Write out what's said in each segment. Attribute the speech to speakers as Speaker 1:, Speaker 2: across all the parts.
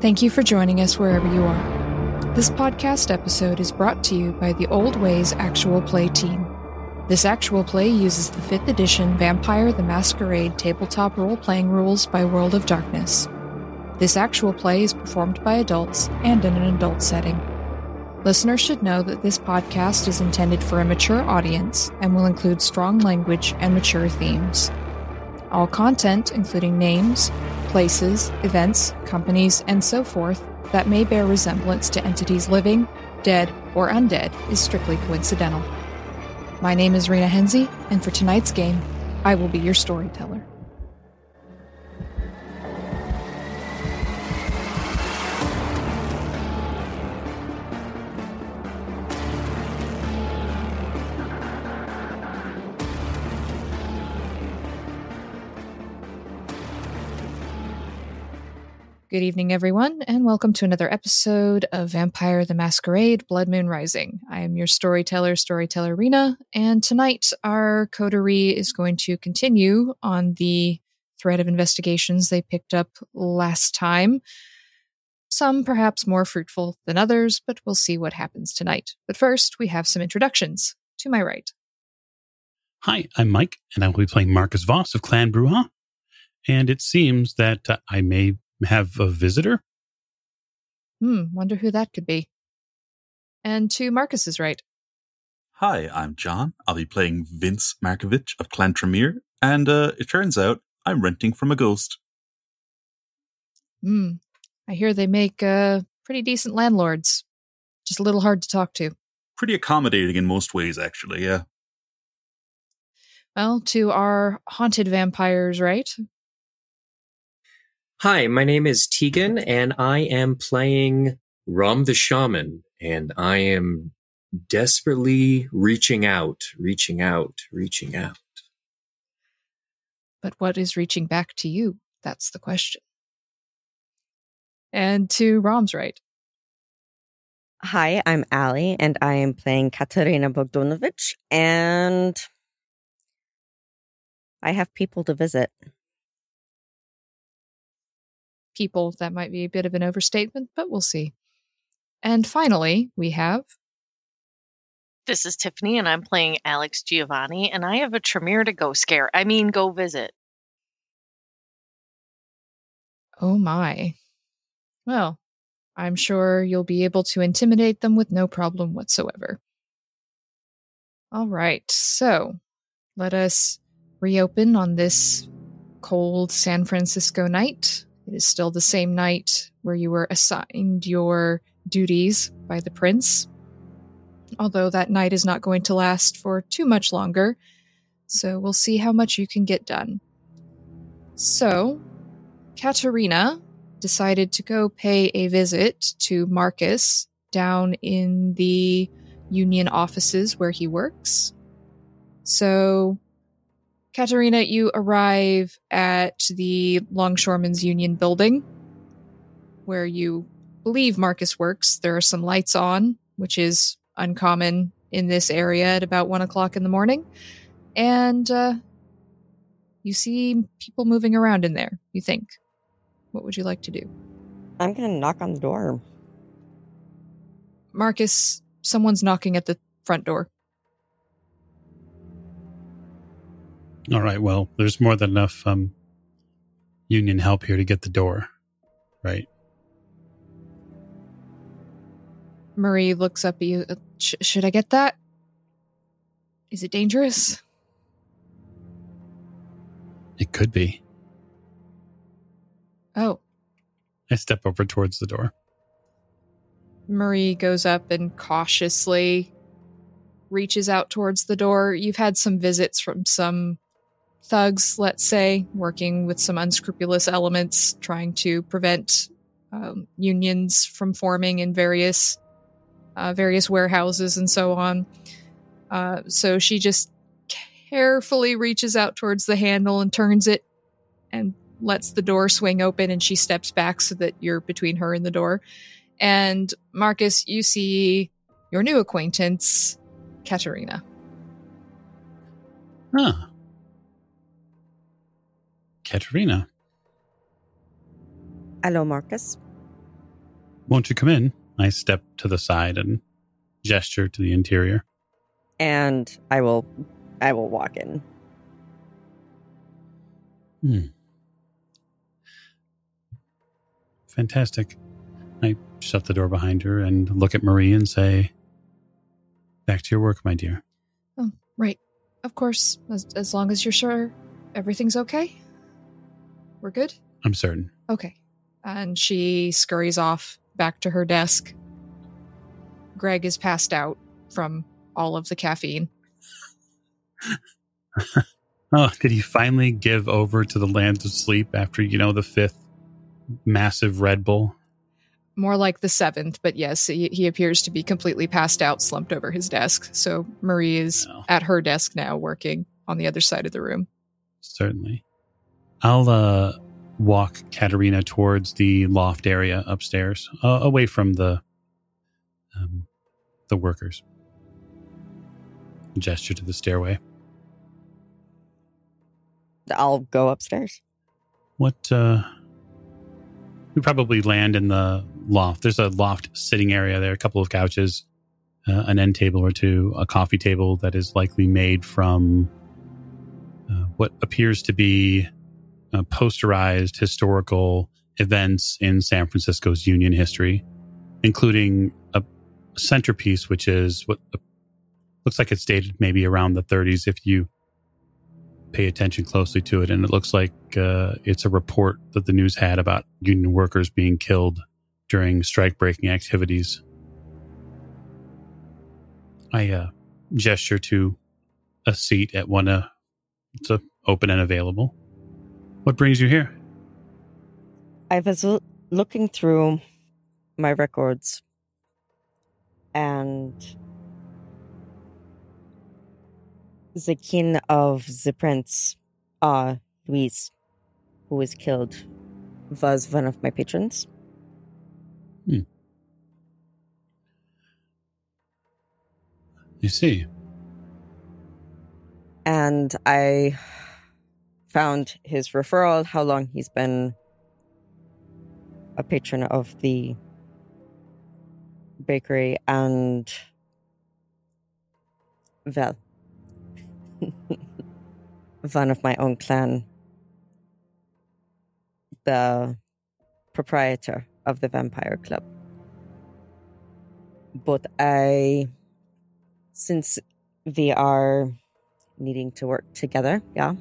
Speaker 1: Thank you for joining us wherever you are. This podcast episode is brought to you by the Old Ways Actual Play team. This actual play uses the 5th edition Vampire the Masquerade tabletop role playing rules by World of Darkness. This actual play is performed by adults and in an adult setting. Listeners should know that this podcast is intended for a mature audience and will include strong language and mature themes. All content, including names, places, events, companies, and so forth, that may bear resemblance to entities living, dead, or undead, is strictly coincidental. My name is Rena Henze, and for tonight's game, I will be your storyteller. Good evening, everyone, and welcome to another episode of Vampire the Masquerade Blood Moon Rising. I am your storyteller, Storyteller Rena, and tonight our coterie is going to continue on the thread of investigations they picked up last time. Some perhaps more fruitful than others, but we'll see what happens tonight. But first, we have some introductions. To my right.
Speaker 2: Hi, I'm Mike, and I will be playing Marcus Voss of Clan Brujah. And it seems that uh, I may have a visitor?
Speaker 1: Hmm, wonder who that could be. And to Marcus's right.
Speaker 3: Hi, I'm John. I'll be playing Vince Markovich of Clan Tremere, and uh, it turns out I'm renting from a ghost.
Speaker 1: Hmm, I hear they make uh, pretty decent landlords. Just a little hard to talk to.
Speaker 3: Pretty accommodating in most ways, actually, yeah.
Speaker 1: Well, to our haunted vampires, right?
Speaker 4: Hi, my name is Tegan, and I am playing Rahm the Shaman, and I am desperately reaching out, reaching out, reaching out.
Speaker 1: But what is reaching back to you? That's the question. And to Rahm's right.
Speaker 5: Hi, I'm Ali, and I am playing Katerina Bogdanovich, and I have people to visit
Speaker 1: people. That might be a bit of an overstatement, but we'll see. And finally, we have.
Speaker 6: This is Tiffany, and I'm playing Alex Giovanni, and I have a Tremere to go scare. I mean, go visit.
Speaker 1: Oh my. Well, I'm sure you'll be able to intimidate them with no problem whatsoever. All right, so let us reopen on this cold San Francisco night it is still the same night where you were assigned your duties by the prince, although that night is not going to last for too much longer, so we'll see how much you can get done. So, Katerina decided to go pay a visit to Marcus down in the union offices where he works. So Katerina, you arrive at the Longshoremen's Union building where you believe Marcus works. There are some lights on, which is uncommon in this area at about one o'clock in the morning. And uh, you see people moving around in there, you think. What would you like to do?
Speaker 5: I'm going to knock on the door.
Speaker 1: Marcus, someone's knocking at the front door.
Speaker 2: All right. Well, there's more than enough um, union help here to get the door, right?
Speaker 1: Marie looks up at you. Uh, sh- should I get that? Is it dangerous?
Speaker 2: It could be.
Speaker 1: Oh.
Speaker 2: I step over towards the door.
Speaker 1: Marie goes up and cautiously reaches out towards the door. You've had some visits from some thugs, let's say, working with some unscrupulous elements, trying to prevent um, unions from forming in various uh, various warehouses and so on. Uh, so she just carefully reaches out towards the handle and turns it and lets the door swing open and she steps back so that you're between her and the door. And Marcus, you see your new acquaintance, Katerina.
Speaker 2: Huh. Katerina,
Speaker 5: Hello, Marcus.
Speaker 2: won't you come in? I step to the side and gesture to the interior.
Speaker 5: And I will I will walk in.
Speaker 2: Hmm. Fantastic. I shut the door behind her and look at Marie and say, Back to your work, my dear.
Speaker 1: Oh, Right. Of course, as, as long as you're sure everything's okay. We're good?
Speaker 2: I'm certain.
Speaker 1: Okay. And she scurries off back to her desk. Greg is passed out from all of the caffeine.
Speaker 2: Oh, did he finally give over to the lands of sleep after, you know, the fifth massive Red Bull?
Speaker 1: More like the seventh, but yes, he, he appears to be completely passed out, slumped over his desk. So Marie is
Speaker 2: Oh.
Speaker 1: at her desk now, working on the other side of the room.
Speaker 2: Certainly. I'll uh, walk Katerina towards the loft area upstairs, uh, away from the um, the workers. Gesture to the stairway.
Speaker 5: I'll go upstairs.
Speaker 2: What? uh We probably land in the loft. There's a loft sitting area there, a couple of couches, uh, an end table or two, a coffee table that is likely made from uh, what appears to be uh, posterized historical events in San Francisco's Union history, including a centerpiece, which is what looks like it's dated maybe around the 30s if you pay attention closely to it. And it looks like uh, it's a report that the news had about union workers being killed during strike breaking activities. I uh, gesture to a seat at one. Uh, it's open and available. What brings you here?
Speaker 5: I was l- looking through my records and the kin of the prince, uh, Louise, who was killed, was one of my patrons.
Speaker 2: You see,
Speaker 5: And I found his referral, how long he's been a patron of the bakery, and well, one of my own clan, the proprietor of the Vampire Club. But I, since we are needing to work together, yeah,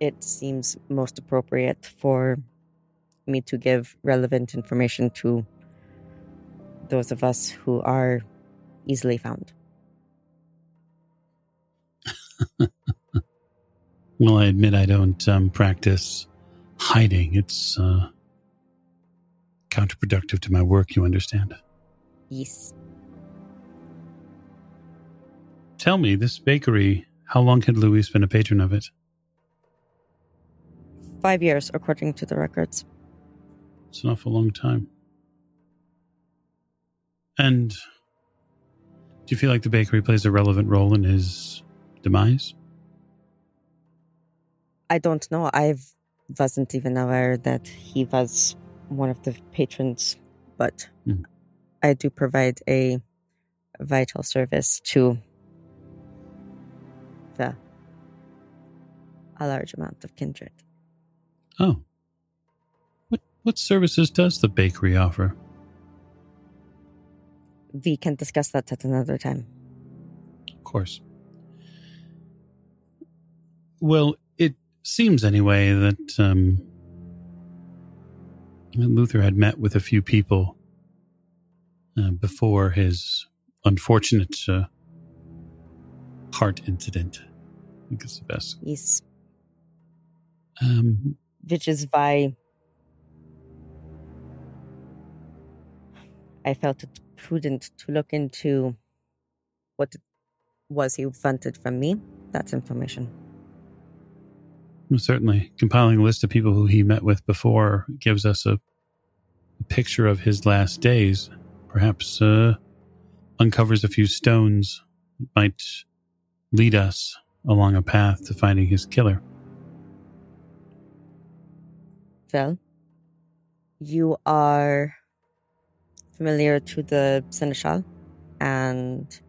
Speaker 5: it seems most appropriate for me to give relevant information to those of us who are easily found.
Speaker 2: well, I admit I don't um, practice hiding. It's uh, counterproductive to my work, you understand.
Speaker 5: Yes.
Speaker 2: Tell me, this bakery, how long had Louis been a patron of it?
Speaker 5: Five years, according to the records.
Speaker 2: It's an awful long time. And do you feel like the bakery plays a relevant role in his demise?
Speaker 5: I don't know. I wasn't even aware that he was one of the patrons, but
Speaker 2: Mhm.
Speaker 5: I do provide a vital service to the a large amount of kindred.
Speaker 2: Oh. What what services does the bakery offer?
Speaker 5: We can discuss that at another time.
Speaker 2: Of course. Well, it seems anyway that um, Luther had met with a few people uh, before his unfortunate uh, heart incident. I think it's the best.
Speaker 5: Yes.
Speaker 2: Um,
Speaker 5: which is why I felt it prudent to look into what was he wanted from me. That's information.
Speaker 2: well, certainly, compiling a list of people who he met with before gives us a, a picture of his last days. Perhaps uh, uncovers a few stones that might lead us along a path to finding his killer.
Speaker 5: Well, you are familiar to the seneschal, and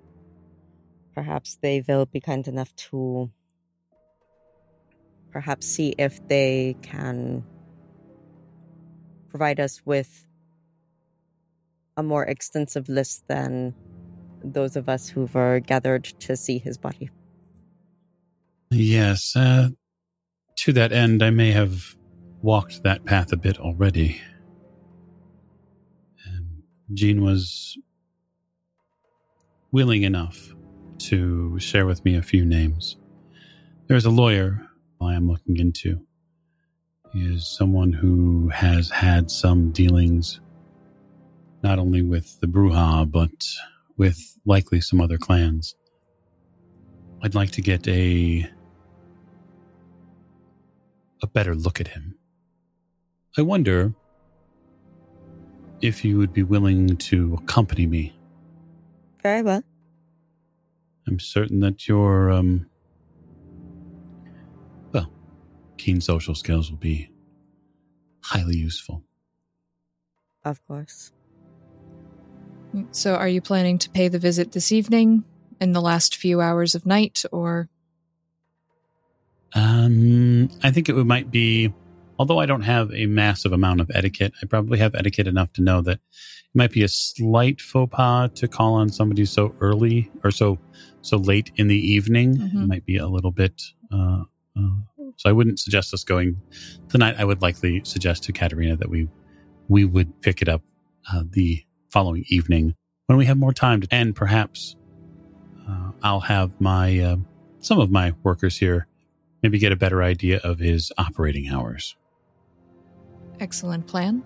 Speaker 5: perhaps they will be kind enough to perhaps see if they can provide us with a more extensive list than those of us who were gathered to see his body.
Speaker 2: Yes, uh, to that end, I may have walked that path a bit already. Jean was willing enough to share with me a few names. There's a lawyer I am looking into. He is someone who has had some dealings not only with the Brujah, but with likely some other clans. I'd like to get a a better look at him. I wonder if you would be willing to accompany me.
Speaker 5: Very well.
Speaker 2: I'm certain that your um well, keen social skills will be highly useful.
Speaker 5: Of course.
Speaker 1: So, are you planning to pay the visit this evening in the last few hours of night, or
Speaker 2: Um, I think it would, might be, although I don't have a massive amount of etiquette, I probably have etiquette enough to know that it might be a slight faux pas to call on somebody so early or so so late in the evening. It
Speaker 1: Mhm.
Speaker 2: might be a little bit. Uh, uh, so I wouldn't suggest us going tonight. I would likely suggest to Katerina that we we would pick it up uh, the following evening when we have more time, to, and perhaps uh, I'll have my uh, some of my workers here maybe get a better idea of his operating hours.
Speaker 1: Excellent plan?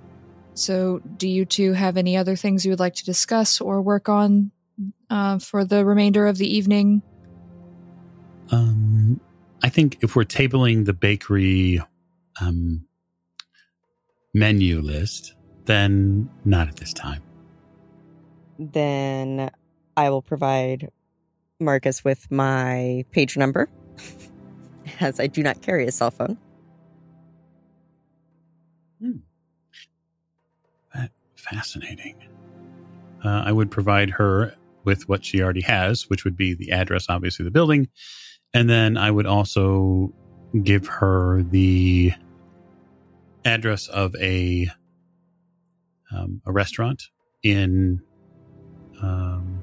Speaker 1: So, do you two have any other things you would like to discuss or work on uh, for the remainder of the evening?
Speaker 2: Um, I think if we're tabling the bakery um, menu list, then not at this time.
Speaker 5: Then I will provide Marcus with my page number, as I do not carry a cell phone.
Speaker 2: Fascinating. Uh, I would provide her with what she already has, which would be the address, obviously, the building. And then I would also give her the address of a um, a restaurant in um,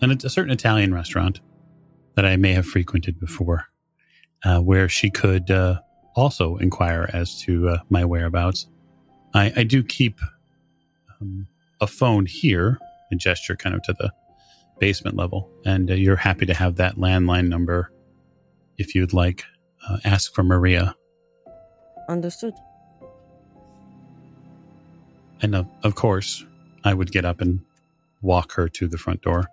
Speaker 2: a certain Italian restaurant that I may have frequented before, uh, where she could uh, also inquire as to uh, my whereabouts. I, I do keep um, a phone here and gesture kind of to the basement level, and uh, you're happy to have that landline number if you'd like. Uh, ask for Maria,
Speaker 5: Understood.
Speaker 2: and uh, of course, I would get up and walk her to the front door.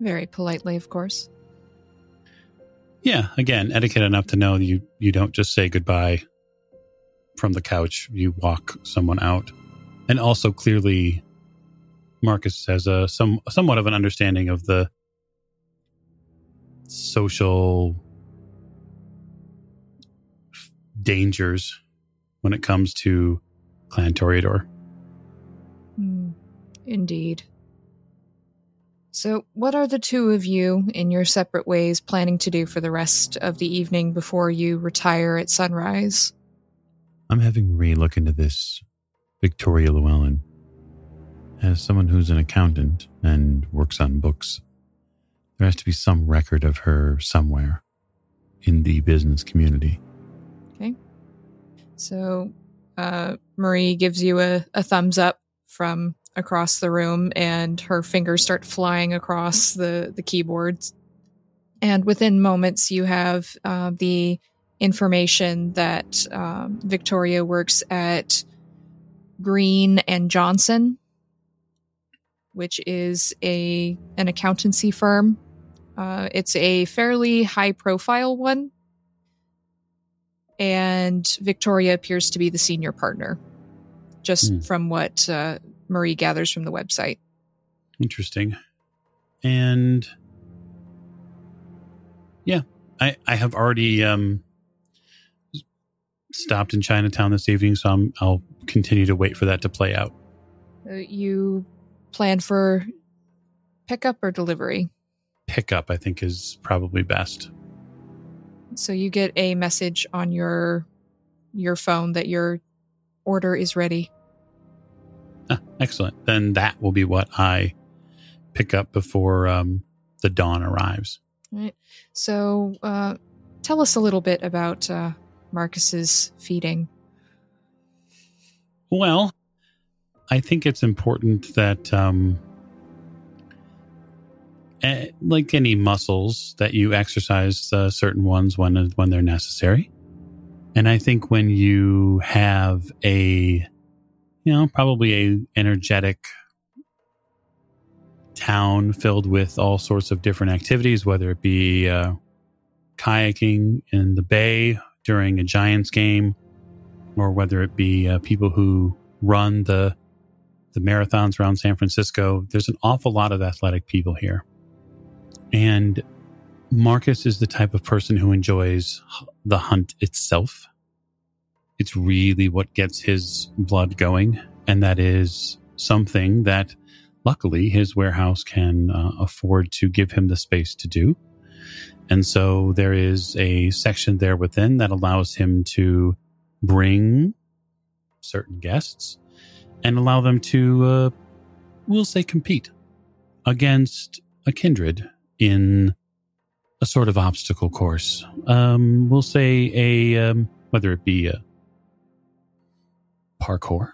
Speaker 1: Very politely, of course.
Speaker 2: Yeah, again, etiquette enough to know you you don't just say goodbye from the couch. You walk someone out, and also clearly, Marcus has a some somewhat of an understanding of the social dangers when it comes to Clan Toreador.
Speaker 1: Hmm, indeed. So, what are the two of you, in your separate ways, planning to do for the rest of the evening before you retire at sunrise?
Speaker 2: I'm having Marie look into this Victoria Llewellyn. As someone who's an accountant and works on books, there has to be some record of her somewhere in the business community. Okay.
Speaker 1: So, uh, Marie gives you a, a thumbs up from across the room, and her fingers start flying across the, the keyboards. And within moments, you have uh, the information that um, Victoria works at Green and Johnson, which is a an accountancy firm. Uh, it's a fairly high profile one, and Victoria appears to be the senior partner, just
Speaker 2: Hmm.
Speaker 1: from what uh, Marie gathers from the website.
Speaker 2: Interesting. And yeah, I I have already um stopped in Chinatown this evening, so I'm, I'll continue to wait for that to play out.
Speaker 1: Uh, you plan for pickup or delivery?
Speaker 2: Pickup, I think, is probably best.
Speaker 1: So you get a message on your your phone that your order is ready.
Speaker 2: Ah, excellent. Then that will be what I pick up before um, the dawn arrives.
Speaker 1: Right. So uh, tell us a little bit about uh, Marcus's feeding.
Speaker 2: Well, I think it's important that, um, eh, like any muscles, that you exercise uh, certain ones when when they're necessary. And I think when you have a, you know, probably a energetic town filled with all sorts of different activities, whether it be uh, kayaking in the bay during a Giants game, or whether it be uh, people who run the the marathons around San Francisco. There's an awful lot of athletic people here, and Marcus is the type of person who enjoys the hunt itself. It's really what gets his blood going, and that is something that luckily his warehouse can uh, afford to give him the space to do. And so there is a section there within that allows him to bring certain guests and allow them to, uh, we'll say, compete against a kindred in a sort of obstacle course. Um, we'll say a, um, whether it be a parkour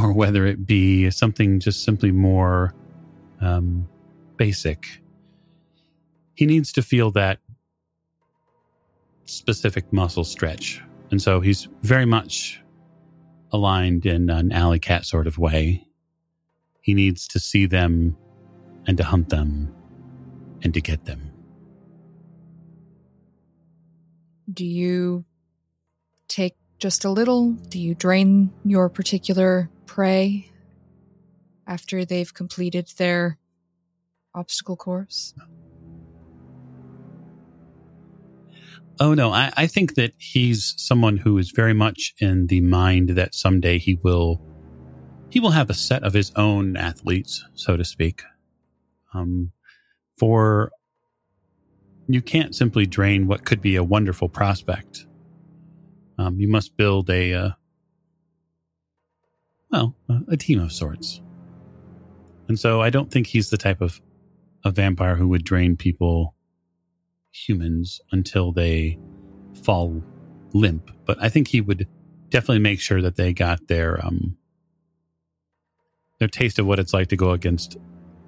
Speaker 2: or whether it be something just simply more um, basic. He needs to feel that specific muscle stretch. And so he's very much aligned in an alley cat sort of way. He needs to see them and to hunt them and to get them.
Speaker 1: Do you take just a little? Do you drain your particular prey after they've completed their obstacle course?
Speaker 2: Oh no, I, I think that he's someone who is very much in the mind that someday he will he will have a set of his own athletes, so to speak. Um, for you can't simply drain what could be a wonderful prospect. Um, you must build a uh, well a, a team of sorts. And so I don't think he's the type of a vampire who would drain people humans until they fall limp. But I think he would definitely make sure that they got their um their taste of what it's like to go against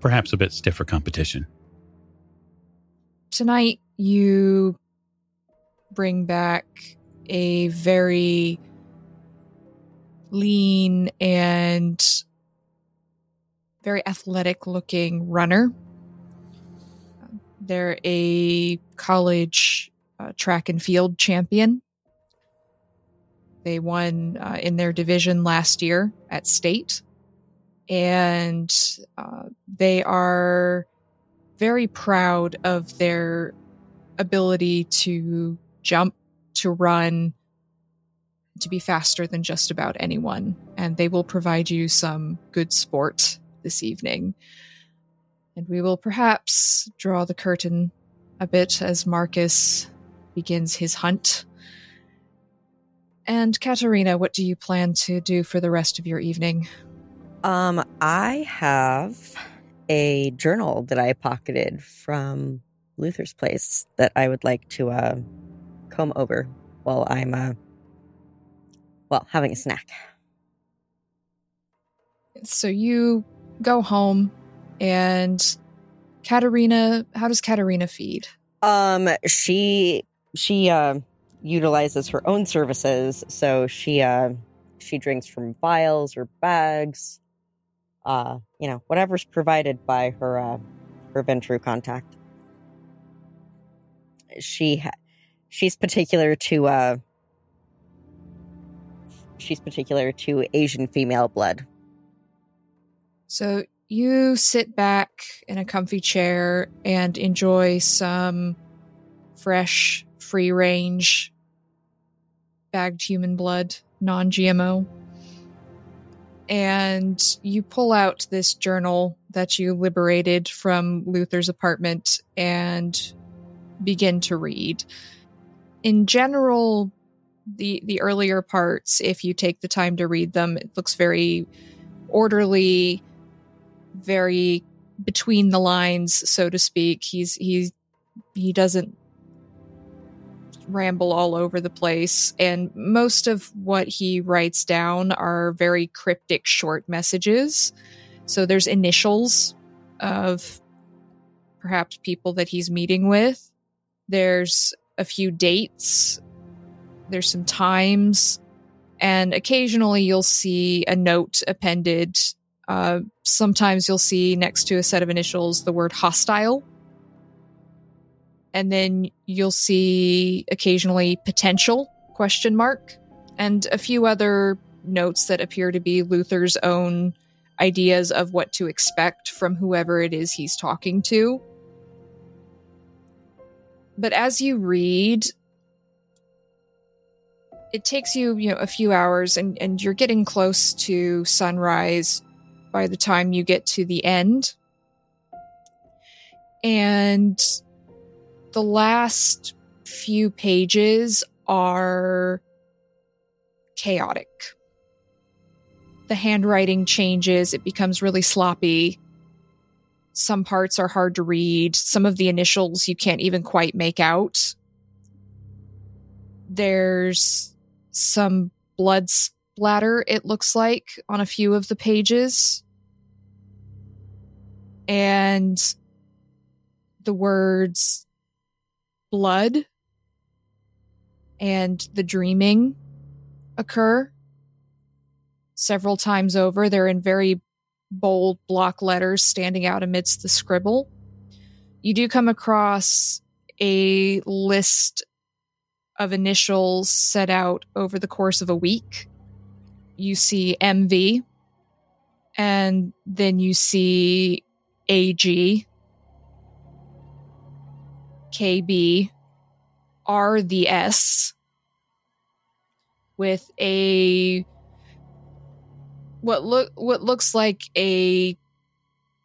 Speaker 2: perhaps a bit stiffer competition.
Speaker 1: Tonight, you bring back a very lean and very athletic looking runner. They're a college uh, track and field champion. They won uh, in their division last year at state. And uh, they are very proud of their ability to jump, to run, to be faster than just about anyone. And they will provide you some good sport this evening. And we will perhaps draw the curtain a bit as Marcus begins his hunt. And Katerina, what do you plan to do for the rest of your evening?
Speaker 5: Um, I have a journal that I pocketed from Luther's place that I would like to uh, comb over while I'm uh, well having a snack.
Speaker 1: So you go home, and Katerina, how does Katerina feed?
Speaker 5: Um, she she uh, utilizes her own services, so she uh, she drinks from vials or bags, uh, you know, whatever's provided by her uh, her Ventrue contact. She ha- she's particular to uh, she's particular to Asian female blood.
Speaker 1: So you sit back in a comfy chair and enjoy some fresh, free range, bagged human blood, non GMO. And you pull out this journal that you liberated from Luther's apartment and begin to read. In general, the the earlier parts, if you take the time to read them, it looks very orderly, very between the lines, so to speak. He's he he doesn't ramble all over the place and most of what he writes down are very cryptic short messages. So there's initials of perhaps people that he's meeting with. There's a few dates. There's some times and occasionally you'll see a note appended uh, sometimes you'll see next to a set of initials the word hostile. And then you'll see occasionally potential question mark and a few other notes that appear to be Luther's own ideas of what to expect from whoever it is he's talking to. But as you read, it takes you, you know, a few hours and, and you're getting close to sunrise by the time you get to the end. And the last few pages are chaotic. The handwriting changes, it becomes really sloppy. Some parts are hard to read. Some of the initials you can't even quite make out. There's some blood splatter, it looks like, on a few of the pages and the words blood and the dreaming occur several times over. They're in very bold block letters standing out amidst the scribble. You do come across a list of initials set out over the course of a week. You see MV, and then you see AG, KB, R the S with a what look what looks like a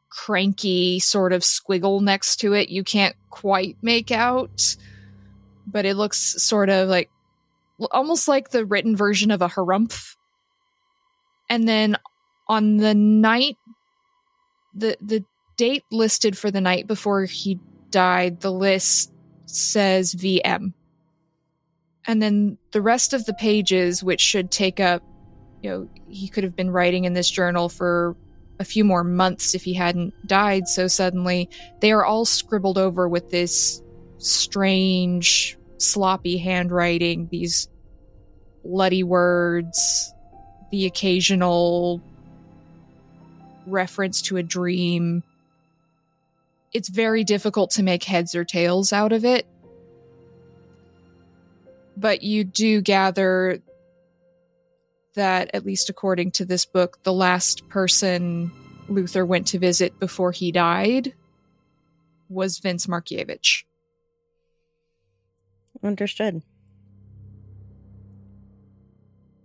Speaker 1: cranky sort of squiggle next to it. You can't quite make out, but it looks sort of like almost like the written version of a harumph. And then on the night the the date listed for the night before he died, the list says VM. And then the rest of the pages, which should take up, you know, he could have been writing in this journal for a few more months if he hadn't died so suddenly, they are all scribbled over with this strange, sloppy handwriting, these bloody words, the occasional reference to a dream it's very difficult to make heads or tails out of it. But you do gather that, at least according to this book, the last person Luther went to visit before he died was Vince Markovich.
Speaker 5: Understood.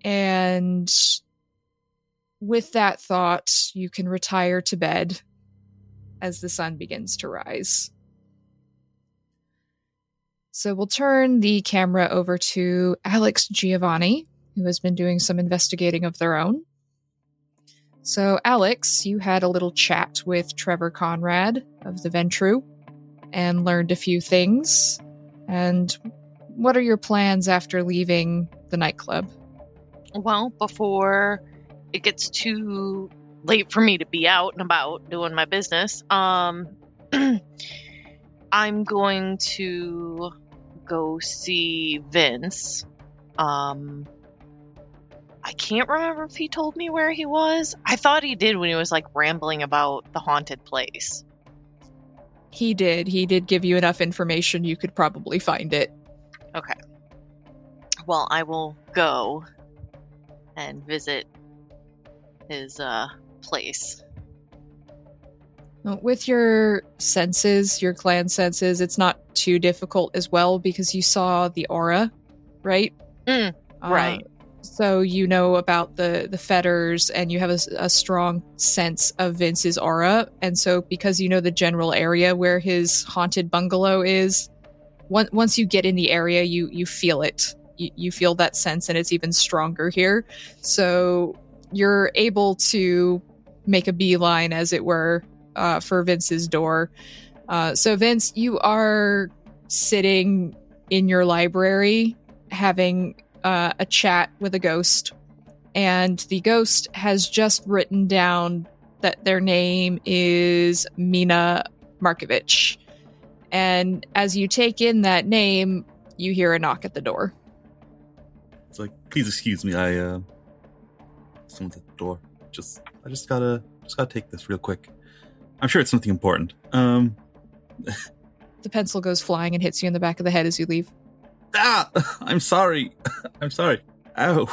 Speaker 1: And with that thought, you can retire to bed as the sun begins to rise. So we'll turn the camera over to Alex Giovanni, who has been doing some investigating of their own. So, Alex, you had a little chat with Trevor Conrad of the Ventrue and learned a few things. And what are your plans after leaving the nightclub?
Speaker 6: Well, before it gets too late for me to be out and about doing my business. Um, I'm going to go see Vince. Um, I can't remember if he told me where he was. I thought he did when he was like rambling about the haunted place.
Speaker 1: He did. He did give you enough information you could probably find it.
Speaker 6: Okay. Well, I will go and visit his uh place.
Speaker 1: Uh, With your senses, your clan senses, it's not too difficult as well because you saw the aura, right?
Speaker 6: Mm, right.
Speaker 1: so you know about the the fetters, and you have a strong sense of Vince's aura, and so because you know the general area where his haunted bungalow is, once once you get in the area, you you feel it. You, you feel that sense, and it's even stronger here. So you're able to make a beeline, as it were, uh, for Vince's door. Uh, so, Vince, you are sitting in your library having uh, a chat with a ghost, and the ghost has just written down that their name is Mina Markovich. And as you take in that name, you hear a knock at the door.
Speaker 3: It's like, please excuse me, I uh someone's at the door. Just I just gotta just gotta take this real quick. I'm sure it's something important. Um
Speaker 1: The pencil goes flying and hits you in the back of the head as you leave.
Speaker 3: ah I'm sorry. I'm sorry. Ow.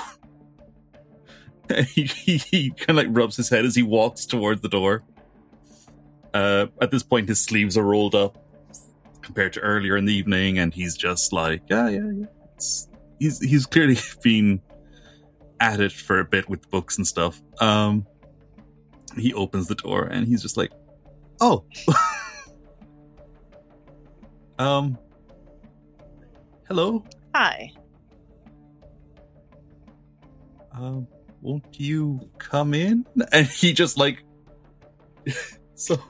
Speaker 3: he he, he kinda like rubs his head as he walks towards the door. Uh at this point his sleeves are rolled up compared to earlier in the evening, and he's just like, Yeah, yeah, yeah. It's, he's he's clearly been at it for a bit with books and stuff. Um, he opens the door and he's just like, "Oh, um, hello.
Speaker 6: Hi.
Speaker 3: Um, won't you come in?" And he just like, so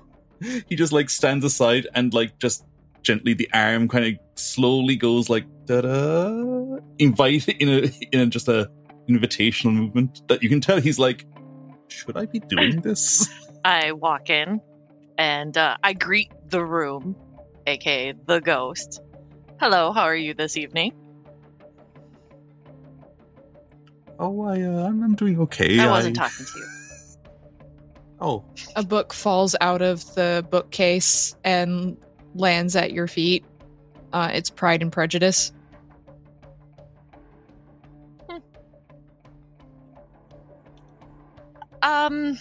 Speaker 3: he just like stands aside and like just gently the arm kind of slowly goes like da da invite in a in a, just a invitational movement that you can tell he's like should i be doing this
Speaker 6: I walk in and uh, I greet the room, aka the ghost. Hello, how are you this evening?
Speaker 3: oh i uh, I'm, I'm doing okay
Speaker 6: I wasn't talking to you.
Speaker 3: oh
Speaker 1: A book falls out of the bookcase and lands at your feet. Uh, it's Pride and Prejudice.
Speaker 6: Um,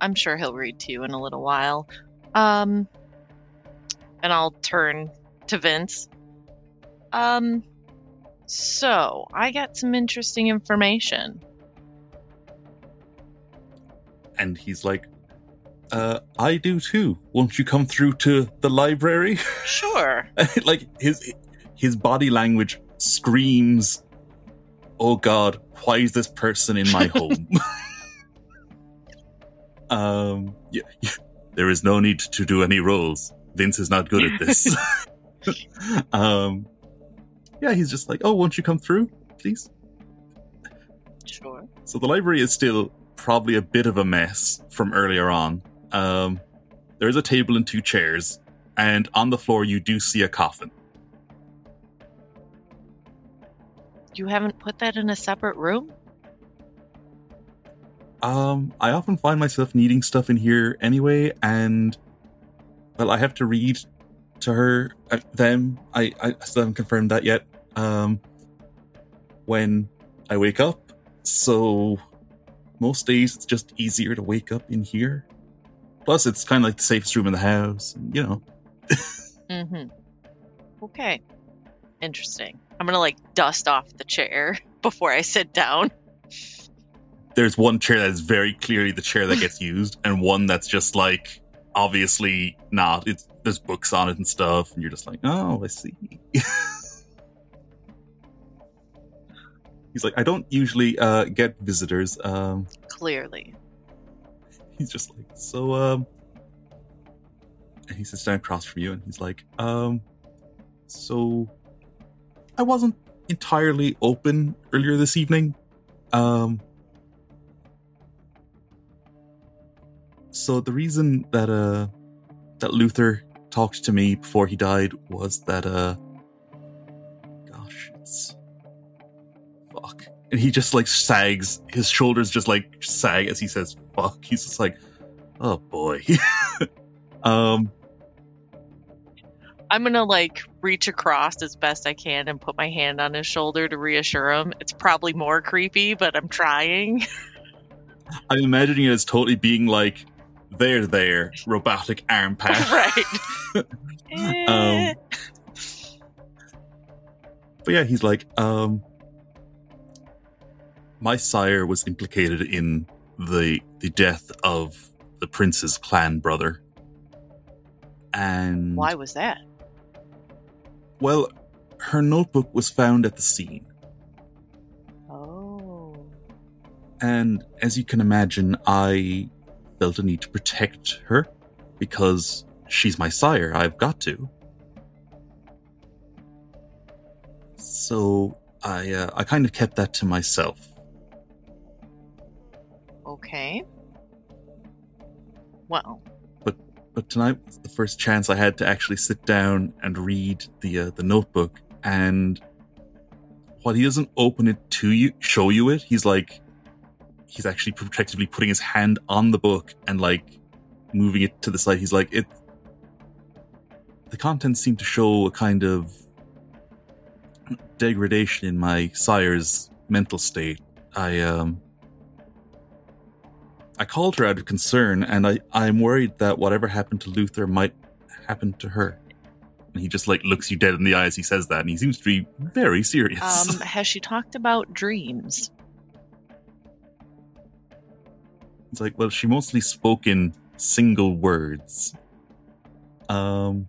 Speaker 6: I'm sure he'll read to you in a little while. Um, and I'll turn to Vince. Um, so I got some interesting information.
Speaker 3: and he's like uh i do too won't you come through to the library
Speaker 6: Sure.
Speaker 3: like his his body language screams oh god why is this person in my home um yeah, yeah, there is no need to do any rolls vince is not good at this um yeah he's just like oh won't you come through please
Speaker 6: Sure.
Speaker 3: so the library is still probably a bit of a mess from earlier on. Um, there's a table and two chairs, and on the floor you do see a coffin.
Speaker 6: You haven't put that in a separate room?
Speaker 3: Um, I often find myself needing stuff in here anyway, and well, I have to read to her uh, them. I I still haven't confirmed that yet. Um, when I wake up, so most days it's just easier to wake up in here. Plus, it's kind of like the safest room in the house. You know,
Speaker 6: Mm-hmm. Okay. Interesting. I'm gonna like dust off the chair before I sit down.
Speaker 3: There's one chair that is very clearly the chair that gets used, and one that's just like obviously not. It's there's books on it and stuff, and you're just like, oh, I see. He's like, I don't usually uh, get visitors. Um,
Speaker 6: Clearly.
Speaker 3: he's just like, so, um, and he sits down across from you, and he's like, um, so, I wasn't entirely open earlier this evening. Um, so the reason that uh that Luther talked to me before he died was that, uh, gosh, it's fuck. And he just like sags, his shoulders just like sag as he says fuck. He's just like, oh boy. um,
Speaker 6: I'm gonna like reach across as best I can and put my hand on his shoulder to reassure him. It's probably more creepy, but I'm trying.
Speaker 3: I'm imagining it as totally being like, there, there, robotic arm pat.
Speaker 6: right.
Speaker 3: Um, But yeah, he's like, um, my sire was implicated in the the death of the prince's clan brother, and
Speaker 6: Why was that?
Speaker 3: well, her notebook was found at the scene,
Speaker 6: Oh.
Speaker 3: and as you can imagine, I felt a need to protect her because she's my sire. I've got to. So I uh, I kind of kept that to myself.
Speaker 6: Okay. Well, but
Speaker 3: but tonight was the first chance I had to actually sit down and read the uh, the notebook. And while he doesn't open it to you, show you it, he's like, he's actually protectively putting his hand on the book and like moving it to the side. He's like, it. The contents seem to show a kind of degradation in my sire's mental state. I um. I called her out of concern, and I, I'm worried that whatever happened to Luther might happen to her. And he just like looks you dead in the eye as he says that, and he seems to be very serious.
Speaker 6: um, has she talked about dreams?
Speaker 3: It's like, well, she mostly spoke in single words. Um,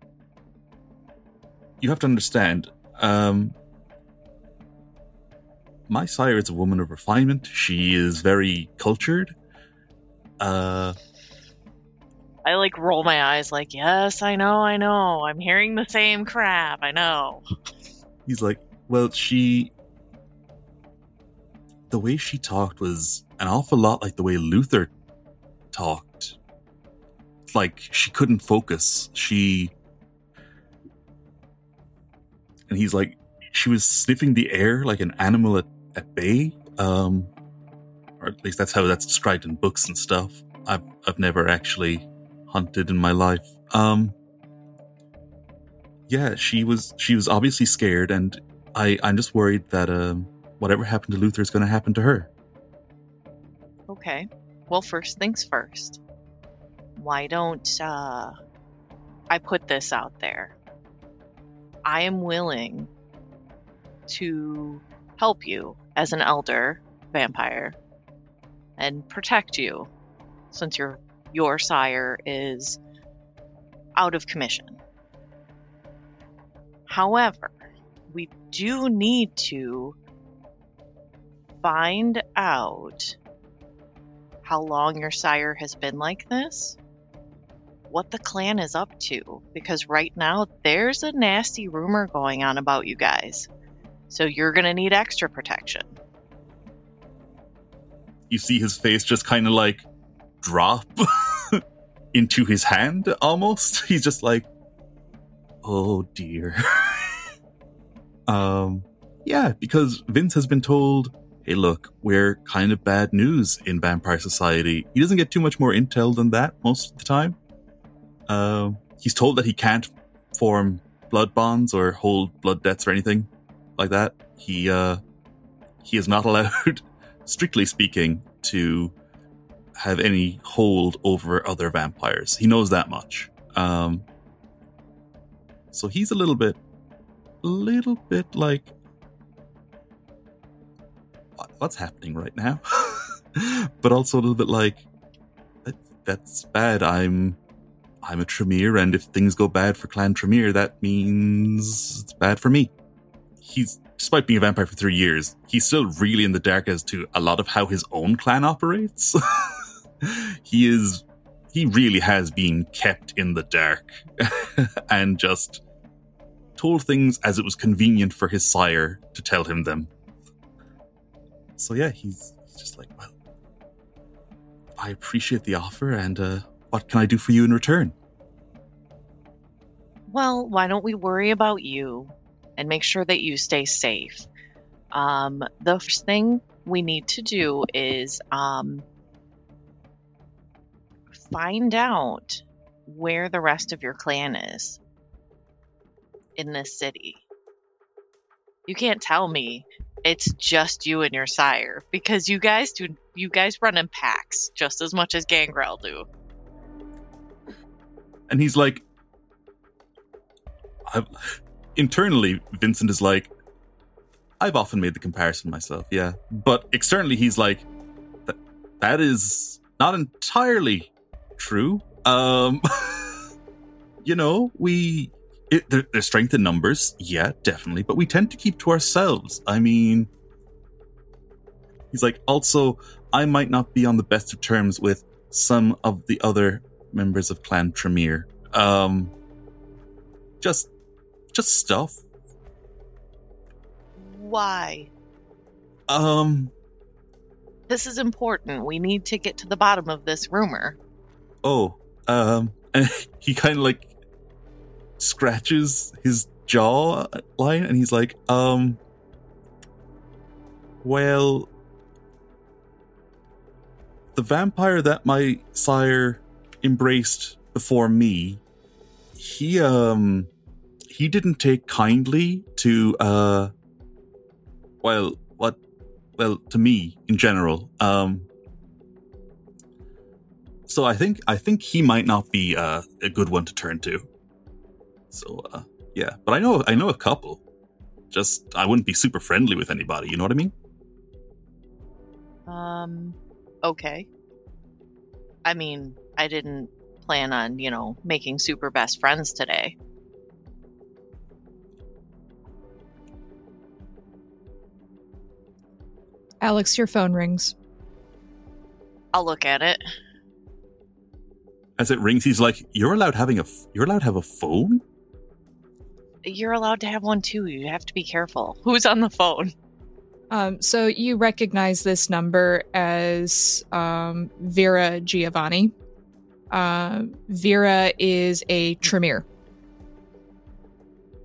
Speaker 3: you have to understand, um, my sire is a woman of refinement. She is very cultured. Uh,
Speaker 6: I like roll my eyes, like, yes, I know, I know. I'm hearing the same crap. I know.
Speaker 3: he's like, well, she. The way she talked was an awful lot like the way Luther talked. Like, she couldn't focus. She. And he's like, she was sniffing the air like an animal at, at bay. Um, or at least that's how that's described in books and stuff. I've, I've never actually hunted in my life. Um, yeah, she was she was obviously scared, and I I'm just worried that um whatever happened to Luther is going to happen to her.
Speaker 6: Okay. Well, first things first. Why don't uh, I put this out there? I am willing to help you as an elder vampire and protect you since your your sire is out of commission. However, we do need to find out how long your sire has been like this, what the clan is up to, because right now there's a nasty rumor going on about you guys. So you're going to need extra protection.
Speaker 3: You see his face just kind of like drop into his hand almost. He's just like, oh dear. um, yeah, because Vince has been told, hey, look, we're kind of bad news in Vampire Society. He doesn't get too much more intel than that most of the time. Um, he's told that he can't form blood bonds or hold blood debts or anything like that. He, uh, he is not allowed, strictly speaking, to have any hold over other vampires. He knows that much. Um, so he's a little bit, little bit like, what's happening right now? but also a little bit like, that, that's bad. I'm, I'm a Tremere, and if things go bad for Clan Tremere, that means it's bad for me. He's, despite being a vampire for three years, he's still really in the dark as to a lot of how his own clan operates. he is he really has been kept in the dark and just told things as it was convenient for his sire to tell him them. So yeah, he's, he's just like, well, I appreciate the offer, and uh, what can I do for you in return?
Speaker 6: Well, why don't we worry about you and make sure that you stay safe? Um, the first thing we need to do is um, find out where the rest of your clan is in this city. You can't tell me it's just you and your sire because you guys do you guys run in packs just as much as Gangrel do.
Speaker 3: And he's like, I've, internally, Vincent is like, I've often made the comparison myself, yeah. But externally, he's like, that, that is not entirely true. Um, you know, we it, there, there's strength in numbers, yeah, definitely, but we tend to keep to ourselves. I mean, he's like, also, I might not be on the best of terms with some of the other members of Clan Tremere. Um, just, just stuff.
Speaker 6: Why?
Speaker 3: Um,
Speaker 6: This is important. We need to get to the bottom of this rumor.
Speaker 3: oh, um, and he kind of like scratches his jaw line and he's like, um, well, the vampire that my sire embraced before me, he, um, he didn't take kindly to, uh, well, what, well, to me in general. Um, so I think I think he might not be uh, a good one to turn to. So uh, yeah, but I know I know a couple. Just I wouldn't be super friendly with anybody. You know what I mean?
Speaker 6: Um, okay. I mean, I didn't plan on, you know, making super best friends today.
Speaker 1: Alex, your phone rings.
Speaker 6: I'll look at it.
Speaker 3: As it rings, he's like, "You're allowed having a f- you're allowed to have a phone."
Speaker 6: You're allowed to have one too. You have to be careful. Who's on the phone?
Speaker 1: Um, so you recognize this number as um, Vera Giovanni. Uh, Vera is a Tremere.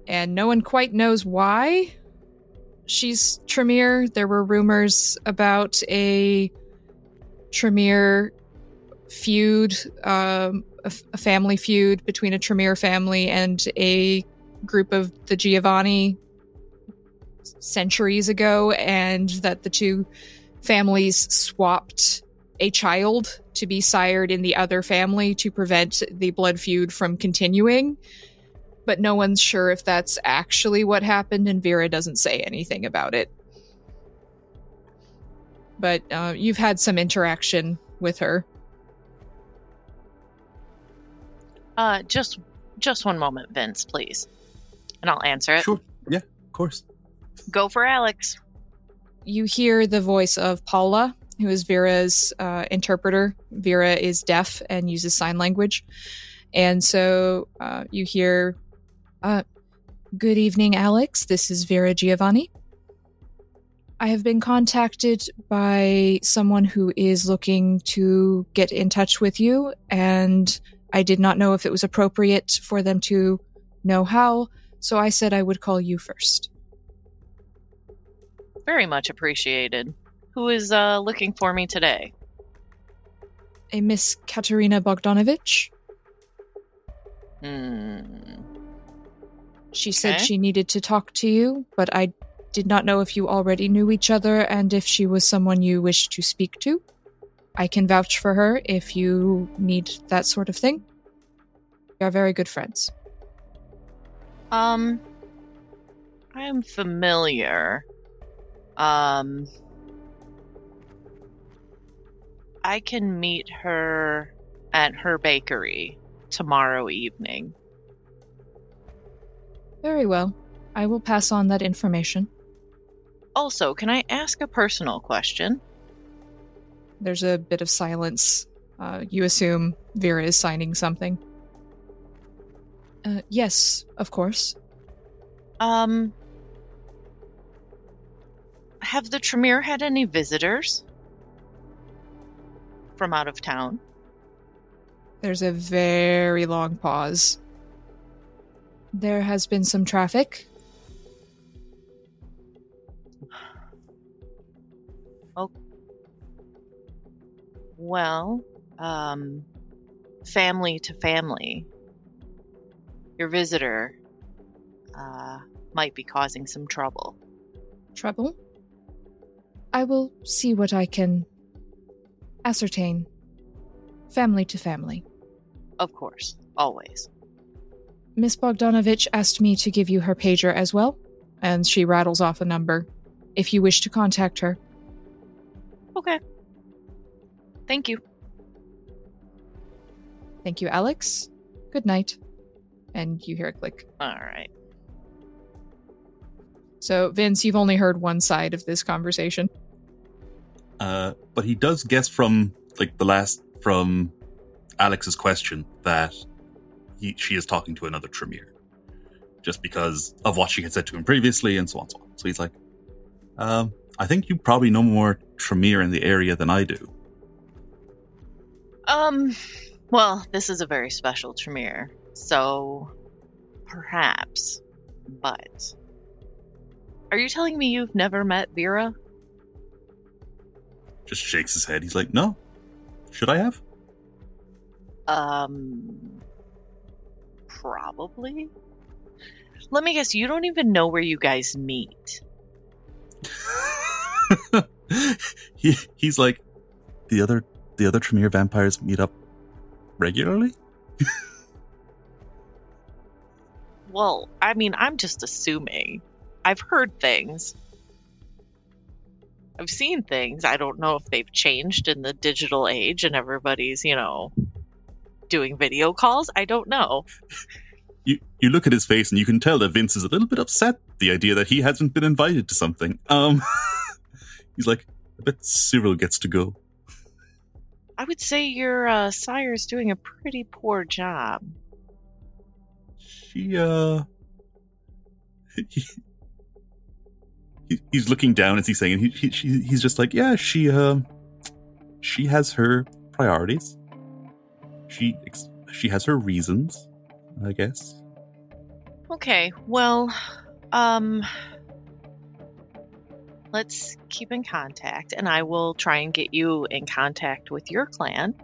Speaker 1: And no one quite knows why she's Tremere. There were rumors about a Tremere feud, um, a, f- a family feud between a Tremere family and a group of the Giovanni centuries ago, and that the two families swapped a child to be sired in the other family to prevent the blood feud from continuing. But no one's sure if that's actually what happened, and Vera doesn't say anything about it. But uh, you've had some interaction with her.
Speaker 6: Uh, just, just one moment, Vince, please, and I'll answer it.
Speaker 3: Sure. Yeah. Of course.
Speaker 6: Go for Alex.
Speaker 1: you hear the voice of Paula, who is Vera's uh, interpreter. Vera is deaf and uses sign language. And so uh, you hear, uh, Good evening, Alex. This is Vera Giovanni. I have been contacted by someone who is looking to get in touch with you, and I did not know if it was appropriate for them to know how, so I said I would call you first.
Speaker 6: Very much appreciated. Who is uh, looking for me today?
Speaker 1: A Miss Katerina Bogdanovich.
Speaker 6: Hmm.
Speaker 1: She said
Speaker 6: Okay.
Speaker 1: she needed to talk to you, but I did not know if you already knew each other and if she was someone you wished to speak to. I can vouch for her if you need that sort of thing. We are very good friends.
Speaker 6: Um, I'm familiar. Um, I can meet her at her bakery tomorrow evening.
Speaker 1: Very well. I will pass on that information.
Speaker 6: Also, can I ask a personal question?
Speaker 1: There's a bit of silence. Uh, you assume Vera is signing something. Uh, yes, of course.
Speaker 6: Um, have the Tremere had any visitors from out of town?
Speaker 1: There's a very long pause. There has been some traffic. Oh.
Speaker 6: Well, um, family to family, your visitor uh, might be causing some trouble.
Speaker 1: Trouble? I will see what I can ascertain. Family to family.
Speaker 6: Of course, always.
Speaker 1: Miss Bogdanovich asked me to give you her pager as well, and she rattles off a number if you wish to contact her.
Speaker 6: Okay. Thank you.
Speaker 1: Thank you, Alex. Good night. And you hear a click.
Speaker 6: All right.
Speaker 1: So, Vince, you've only heard one side of this conversation.
Speaker 3: Uh, but he does guess from like the last from Alex's question that he, she is talking to another Tremere, just because of what she had said to him previously, and so on and so on. So he's like, um, "I think you probably know more Tremere in the area than I do."
Speaker 6: Um, well, this is a very special Tremere, so perhaps, but are you telling me you've never met Vera?
Speaker 3: Just shakes his head. He's like, "No, should I have?"
Speaker 6: Um, probably. Let me guess, you don't even know where you guys meet.
Speaker 3: he he's like, the other the other Tremere vampires meet up regularly.
Speaker 6: Well, I mean, I'm just assuming. I've heard things. I've seen things. I don't know if they've changed in the digital age and everybody's, you know, doing video calls. I don't know.
Speaker 3: You you look at his face and you can tell that Vince is a little bit upset the idea that he hasn't been invited to something. Um, he's like, I bet Cyril gets to go.
Speaker 6: I would say your uh, sire's doing a pretty poor job.
Speaker 3: She uh, he, he- he's looking down as he's saying, he, he he's just like, yeah, she uh, she has her priorities. She she has her reasons, I guess.
Speaker 6: Okay, well, um, let's keep in contact, and I will try and get you in contact with your clan.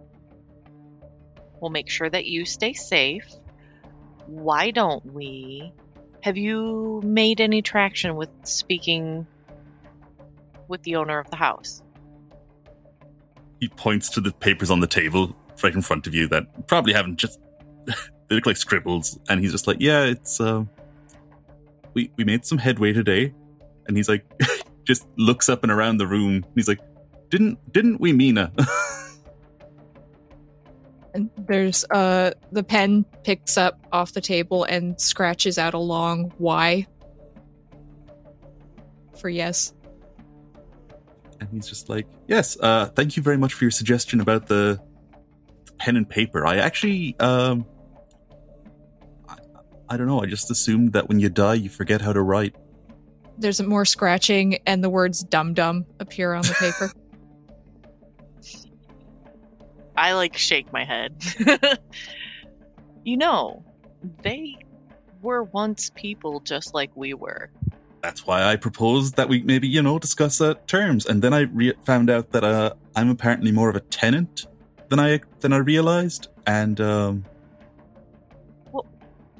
Speaker 6: We'll make sure that you stay safe. Why don't we? Have you made any traction with speaking with the owner of the house?
Speaker 3: He points to the papers on the table right in front of you that probably haven't just they look like scribbles, and he's just like, yeah, it's uh, we we made some headway today, and he's like, just looks up and around the room. He's like, didn't didn't we, Mina?
Speaker 1: And there's uh the pen picks up off the table and scratches out a long Y for yes.
Speaker 3: and he's just like, yes, uh, thank you very much for your suggestion about the, the pen and paper. I actually, um, I, I don't know. I just assumed that when you die, you forget how to write.
Speaker 1: There's more scratching and the words dum dum appear on the paper.
Speaker 6: I like shake my head. you know, they were once people just like we were.
Speaker 3: That's why I proposed that we maybe, you know, discuss uh, terms. And then I re- found out that uh, I'm apparently more of a tenant than I than I realized. And um,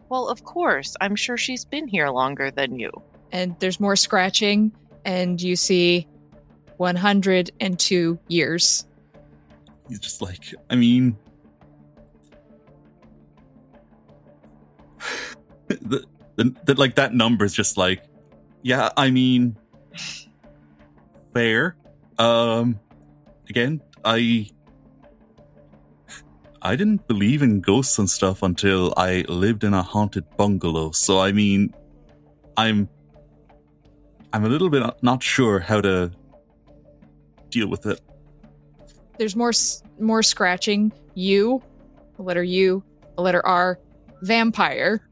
Speaker 6: Well, of course. I'm sure she's been here longer than you.
Speaker 1: and there's more scratching and you see 102 years.
Speaker 3: He's just like, I mean, the, the, the like that number is just like, yeah, I mean, fair. Um, again, I I didn't believe in ghosts and stuff until I lived in a haunted bungalow. So I mean, I'm I'm a little bit not sure how to deal with it.
Speaker 1: There's more more scratching. U, the letter U, the letter R, vampire.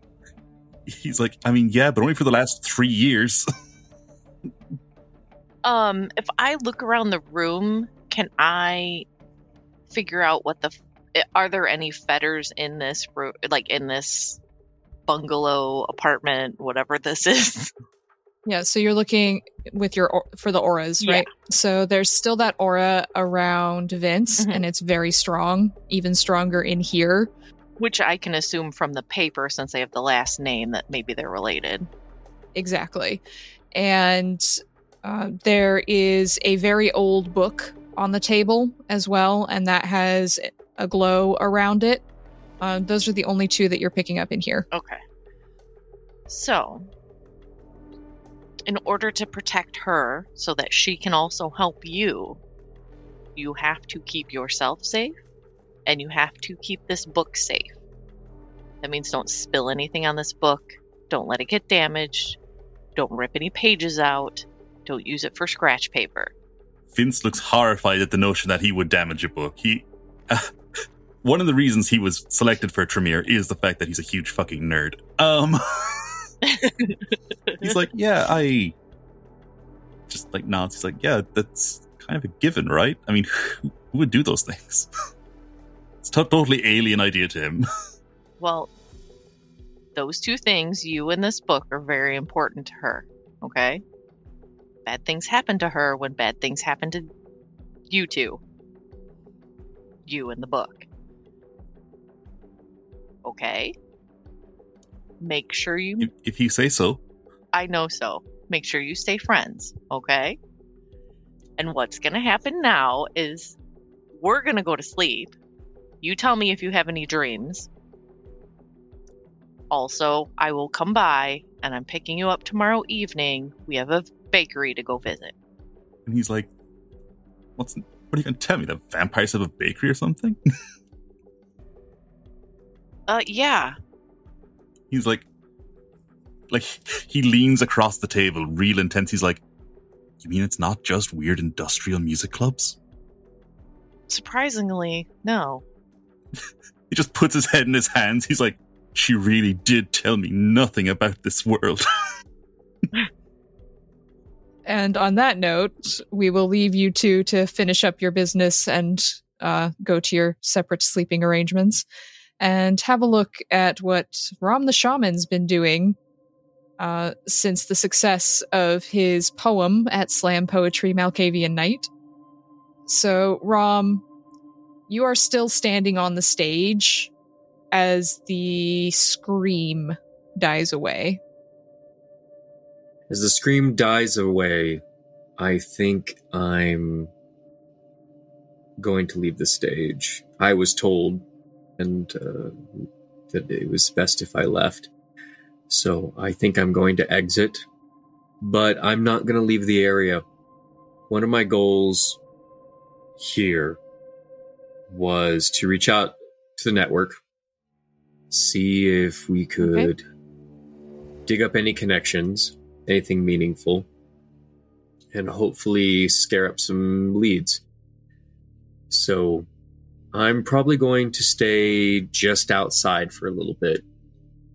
Speaker 3: He's like, I mean, yeah, but only for the last three years.
Speaker 6: Um, if I look around the room, can I figure out what the are there any fetters in this room, like in this bungalow, apartment, whatever this is.
Speaker 1: Yeah, so you're looking with your for the auras,
Speaker 6: Yeah.
Speaker 1: right? So there's still that aura around Vince,
Speaker 6: Mhm.
Speaker 1: and it's very strong, even stronger in here.
Speaker 6: Which I can assume from the paper, since they have the last name, that maybe they're related.
Speaker 1: Exactly. And uh, there is a very old book on the table as well, and that has a glow around it. Uh, those are the only two that you're picking up in here.
Speaker 6: Okay. So, in order to protect her so that she can also help you, you have to keep yourself safe and you have to keep this book safe. That means don't spill anything on this book, don't let it get damaged, don't rip any pages out, don't use it for scratch paper.
Speaker 3: Vince looks horrified at the notion that he would damage a book. He. one of the reasons he was selected for Tremere is the fact that he's a huge fucking nerd. Um. he's like, yeah, I. Just like nods. He's like, yeah, that's kind of a given, right? I mean, who, would do those things? it's a totally alien idea to him.
Speaker 6: Well, those two things, you and this book, are very important to her. Okay? Bad things happen to her when bad things happen to you two. You and the book. Okay? Make sure you.
Speaker 3: if, if you say so.
Speaker 6: I know so. Make sure you stay friends. Okay? And what's going to happen now is we're going to go to sleep. You tell me if you have any dreams. Also, I will come by and I'm picking you up tomorrow evening. We have a bakery to go visit.
Speaker 3: And he's like, "What's? What are you going to tell me? The vampires have a bakery or something?"
Speaker 6: Uh, yeah.
Speaker 3: He's like, like he leans across the table, real intense. He's like, "You mean it's not just weird industrial music clubs?"
Speaker 6: Surprisingly, no.
Speaker 3: He just puts his head in his hands. He's like, "She really did tell me nothing about this world."
Speaker 1: And on that note, we will leave you two to finish up your business and uh, go to your separate sleeping arrangements and have a look at what Rahm the Shaman's been doing uh, since the success of his poem at Slam Poetry Malkavian Night. So, Rahm, you are still standing on the stage as the scream dies away.
Speaker 4: As the scream dies away, I think I'm going to leave the stage. I was told and uh, that it was best if I left. So I think I'm going to exit, but I'm not going to leave the area. One of my goals here was to reach out to the network, see if we could dig up any connections, anything meaningful, and hopefully scare up some leads. So I'm probably going to stay just outside for a little bit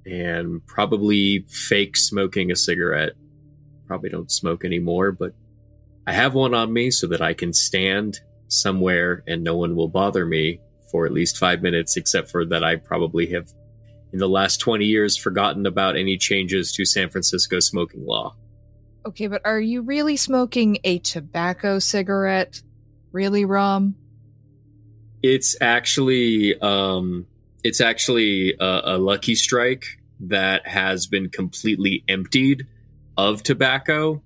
Speaker 4: and probably fake smoking a cigarette. Probably don't smoke anymore, but I have one on me so that I can stand somewhere and no one will bother me for at least five minutes, except for that I probably have in the last 20 years forgotten about any changes to San Francisco smoking law.
Speaker 1: Okay, but are you really smoking a tobacco cigarette? Really, Rahm?
Speaker 4: It's actually um, it's actually a, a lucky strike that has been completely emptied of tobacco,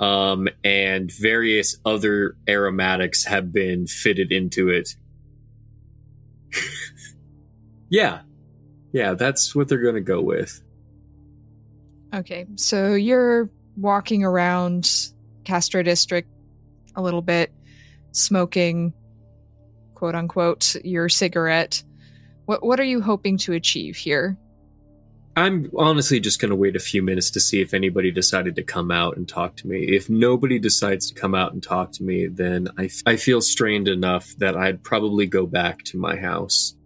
Speaker 4: um, and various other aromatics have been fitted into it. yeah, yeah, that's what they're going to go with.
Speaker 1: Okay, so you're walking around Castro District a little bit, smoking, quote unquote, your cigarette. What what are you hoping to achieve here?
Speaker 4: I'm honestly just going to wait a few minutes to see if anybody decided to come out and talk to me. If nobody decides to come out and talk to me, then I, f- I feel strained enough that I'd probably go back to my house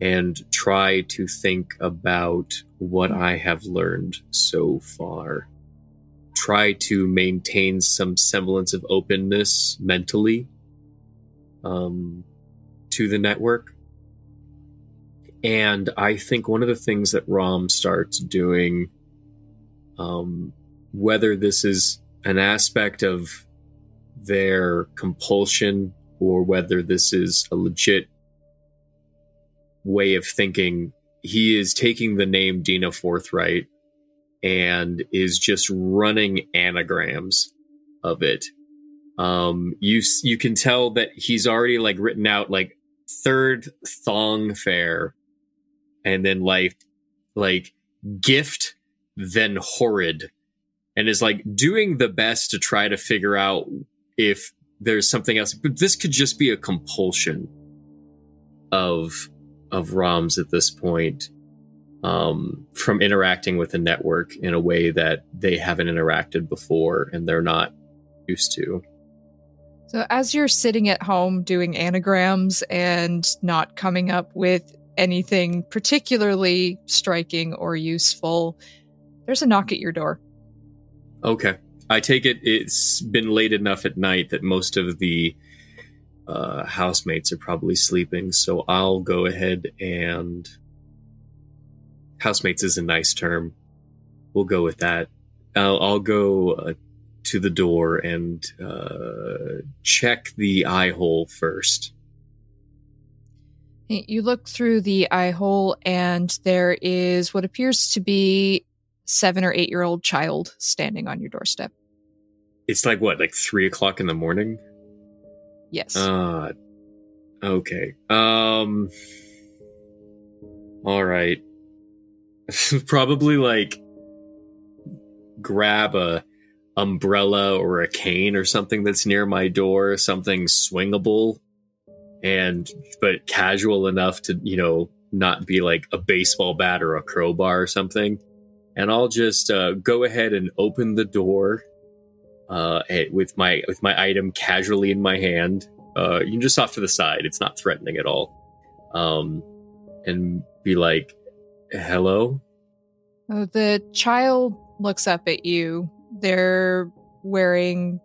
Speaker 4: and try to think about what I have learned so far. Try to maintain some semblance of openness mentally um, to the network And I think one of the things that Rahm starts doing, um, whether this is an aspect of their compulsion or whether this is a legit way of thinking, he is taking the name Dina Forthright and is just running anagrams of it. Um, you you can tell that he's already like written out like third thong fair, and then like like gift, then horrid, and is like doing the best to try to figure out if there's something else. But this could just be a compulsion of of Rahm's at this point um, from interacting with the network in a way that they haven't interacted before and they're not used to.
Speaker 1: So, as you're sitting at home doing anagrams and not coming up with anything particularly striking or useful, there's a knock at your door.
Speaker 4: Okay. I take it it's been late enough at night that most of the uh, housemates are probably sleeping, so I'll go ahead and. Housemates is a nice term. We'll go with that. I'll, I'll go uh, to the door and uh, check the eye hole first.
Speaker 1: You look through the eye hole, and there is what appears to be seven or eight year old child standing on your doorstep.
Speaker 4: It's like what, like three o'clock in the morning?
Speaker 1: Yes.
Speaker 4: Uh okay. Um all right. Probably like grab a umbrella or a cane or something that's near my door, something swingable and but casual enough to, you know, not be like a baseball bat or a crowbar or something. And I'll just uh, go ahead and open the door uh, with my with my item casually in my hand. Uh, you just off to the side; it's not threatening at all. Um, and be like, "Hello."
Speaker 1: Oh, the child looks up at you. They're wearing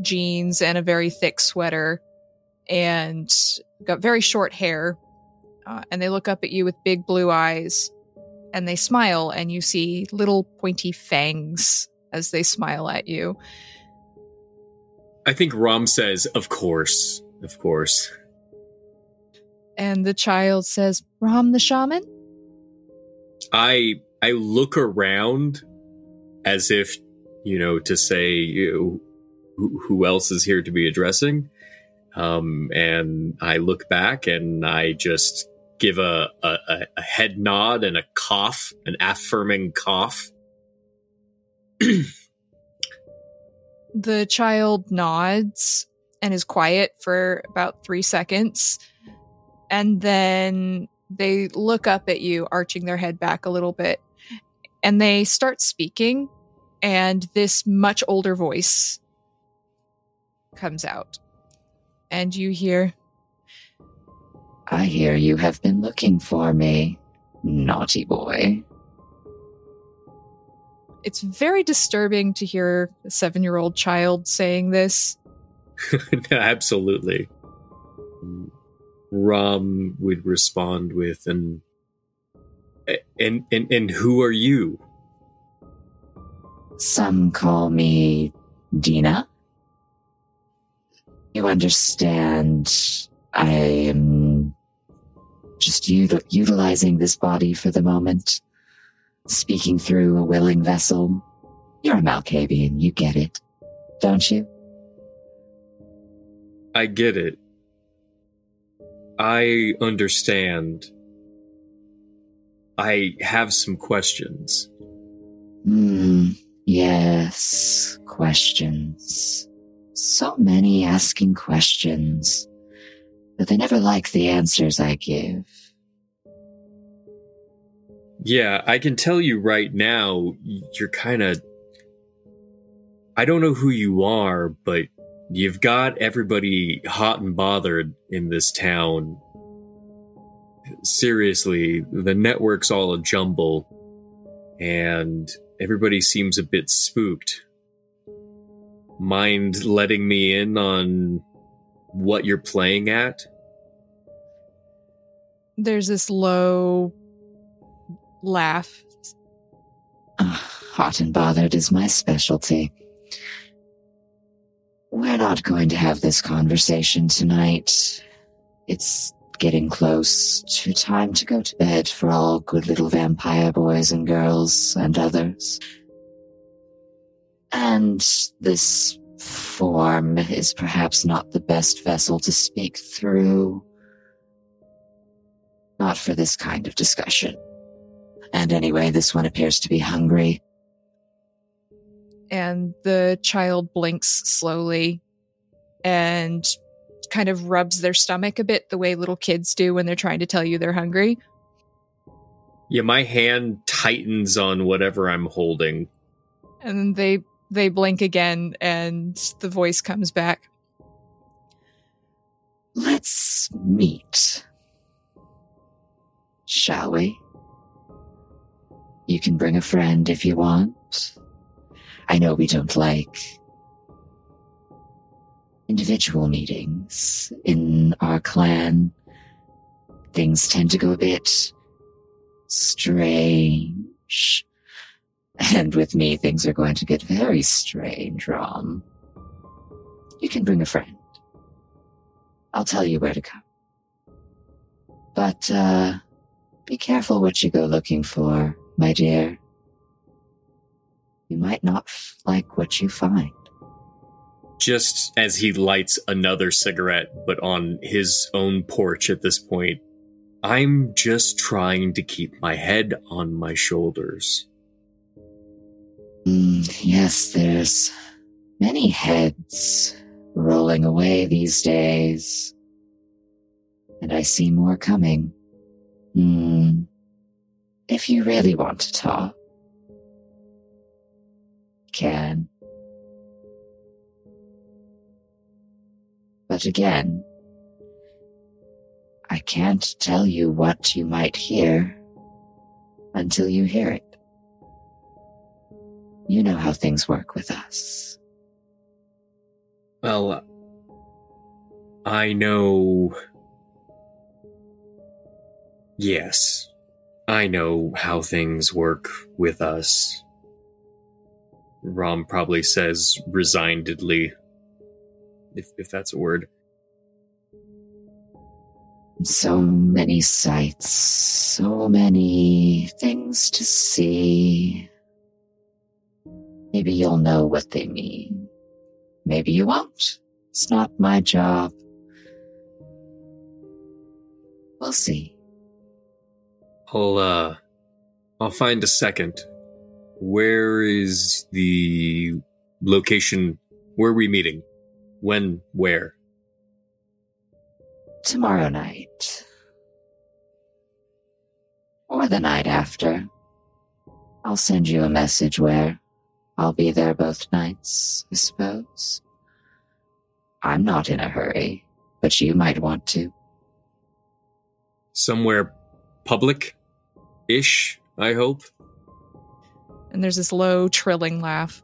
Speaker 1: jeans and a very thick sweater, and got very short hair. Uh, and they look up at you with big blue eyes, and they smile, and you see little pointy fangs as they smile at you.
Speaker 4: I think Rahm says, "Of course, of course."
Speaker 1: And the child says, Rahm the shaman?
Speaker 4: I I look around as if, you know, to say you know, who, else is here to be addressing. Um, and I look back and I just give a, a, a head nod and a cough, an affirming cough.
Speaker 1: the child nods and is quiet for about three seconds. And then they look up at you, arching their head back a little bit. And they start speaking. And this much older voice comes out. And you hear,
Speaker 7: I hear you have been looking for me, naughty boy.
Speaker 1: It's very disturbing to hear a seven year old child saying this.
Speaker 4: Absolutely. Rahm would respond with, and, and, and, and who are you?
Speaker 7: Some call me Dina. You understand, I am just util- utilizing this body for the moment, speaking through a willing vessel. You're a Malkavian, you get it, don't you?
Speaker 4: I get it. I understand. I have some questions.
Speaker 7: Hmm, yes, questions. So many asking questions, but they never like the answers I give.
Speaker 4: Yeah, I can tell you right now, you're kind of. I don't know who you are, but you've got everybody hot and bothered in this town. Seriously, the network's all a jumble, and everybody seems a bit spooked. Mind letting me in on what you're playing at?
Speaker 1: There's this low laugh.
Speaker 7: Ah, hot and bothered is my specialty. We're not going to have this conversation tonight. It's getting close to time to go to bed for all good little vampire boys and girls and others. And this form is perhaps not the best vessel to speak through. Not for this kind of discussion. And anyway, this one appears to be hungry.
Speaker 1: And the child blinks slowly and kind of rubs their stomach a bit the way little kids do when they're trying to tell you they're hungry.
Speaker 4: Yeah, my hand tightens on whatever I'm holding.
Speaker 1: And then they they blink again and the voice comes back.
Speaker 7: Let's meet. Shall we? You can bring a friend if you want. I know we don't like individual meetings in our clan. Things tend to go a bit strange. And with me, things are going to get very strange, Rahm. You can bring a friend. I'll tell you where to come. But, uh, be careful what you go looking for, my dear. You might not like what you find.
Speaker 4: Just as he lights another cigarette, but on his own porch at this point, I'm just trying to keep my head on my shoulders.
Speaker 7: Mm, yes, there's many heads rolling away these days. And I see more coming. Hmm. If you really want to talk, can. But again, I can't tell you what you might hear until you hear it. You know how things work with us.
Speaker 4: Well, I know. Yes, I know how things work with us. Rahm probably says resignedly, if, if that's a word.
Speaker 7: So many sights, so many things to see. Maybe you'll know what they mean. Maybe you won't. It's not my job. We'll see.
Speaker 4: I'll, uh, I'll find a second. Where is the location? Where are we meeting? When? Where?
Speaker 7: Tomorrow night. Or the night after. I'll send you a message where I'll be there both nights, I suppose. I'm not in a hurry, but you might want to.
Speaker 4: Somewhere public ish, I hope.
Speaker 1: And there's this low trilling laugh.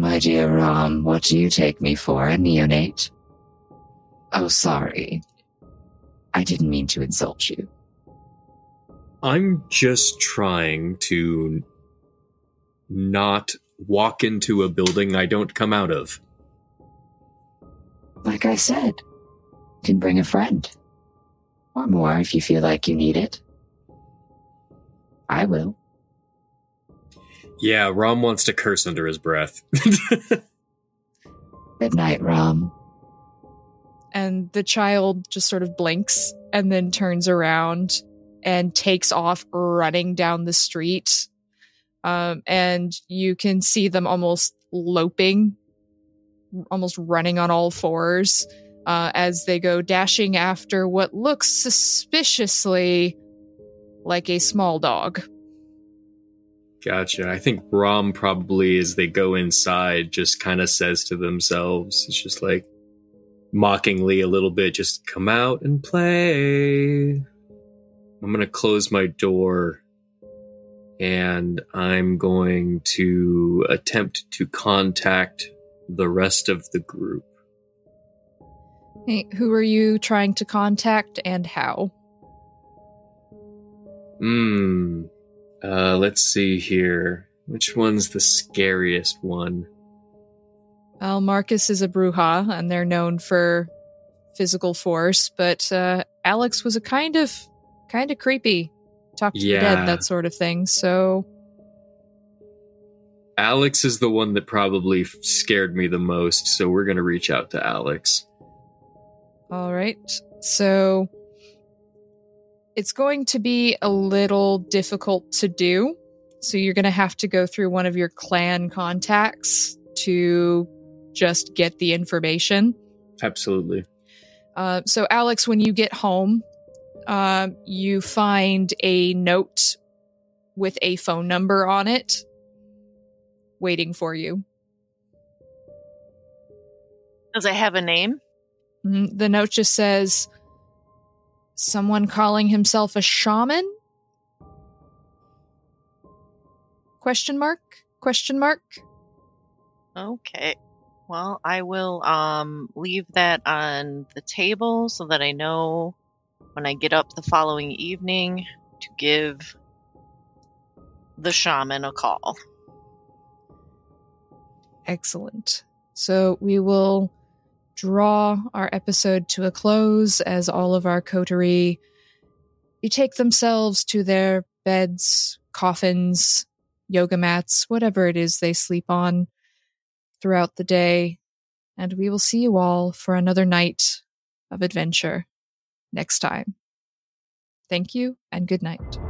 Speaker 7: My dear Rahm, what do you take me for, a neonate? Oh, sorry. I didn't mean to insult you.
Speaker 4: I'm just trying to not walk into a building I don't come out of.
Speaker 7: Like I said, you can bring a friend. Or more if you feel like you need it. I will.
Speaker 4: Yeah, Rahm wants to curse under his breath.
Speaker 7: Good night, Rahm.
Speaker 1: And the child just sort of blinks and then turns around and takes off running down the street. Um, and you can see them almost loping, almost running on all fours uh, as they go dashing after what looks suspiciously like a small dog.
Speaker 4: Gotcha. I think Rahm probably, as they go inside, just kind of says to themselves, it's just like mockingly a little bit, just come out and play. I'm going to close my door and I'm going to attempt to contact the rest of the group.
Speaker 1: Hey, who are you trying to contact and how?
Speaker 4: Hmm. Uh, let's see here. Which one's the scariest one?
Speaker 1: Well, Marcus is a Brujah, and they're known for physical force, but uh, Alex was a kind of, kind of creepy, talk to the dead, that sort of thing. So,
Speaker 4: Alex is the one that probably scared me the most, so we're gonna reach out to Alex.
Speaker 1: all right. So, it's going to be a little difficult to do. So, you're going to have to go through one of your clan contacts to just get the information.
Speaker 4: Absolutely.
Speaker 1: Uh, so, Alex, when you get home, um, you find a note with a phone number on it waiting for you.
Speaker 6: Does it have a name?
Speaker 1: Mhm. The note just says, Someone calling himself a shaman? Question mark? Question mark?
Speaker 6: Okay. Well, I will um leave that on the table so that I know when I get up the following evening to give the shaman a call.
Speaker 1: Excellent. So we will draw our episode to a close as all of our coterie betake themselves to their beds, coffins, yoga mats, whatever it is they sleep on throughout the day. And we will see you all for another night of adventure next time. Thank you and good night.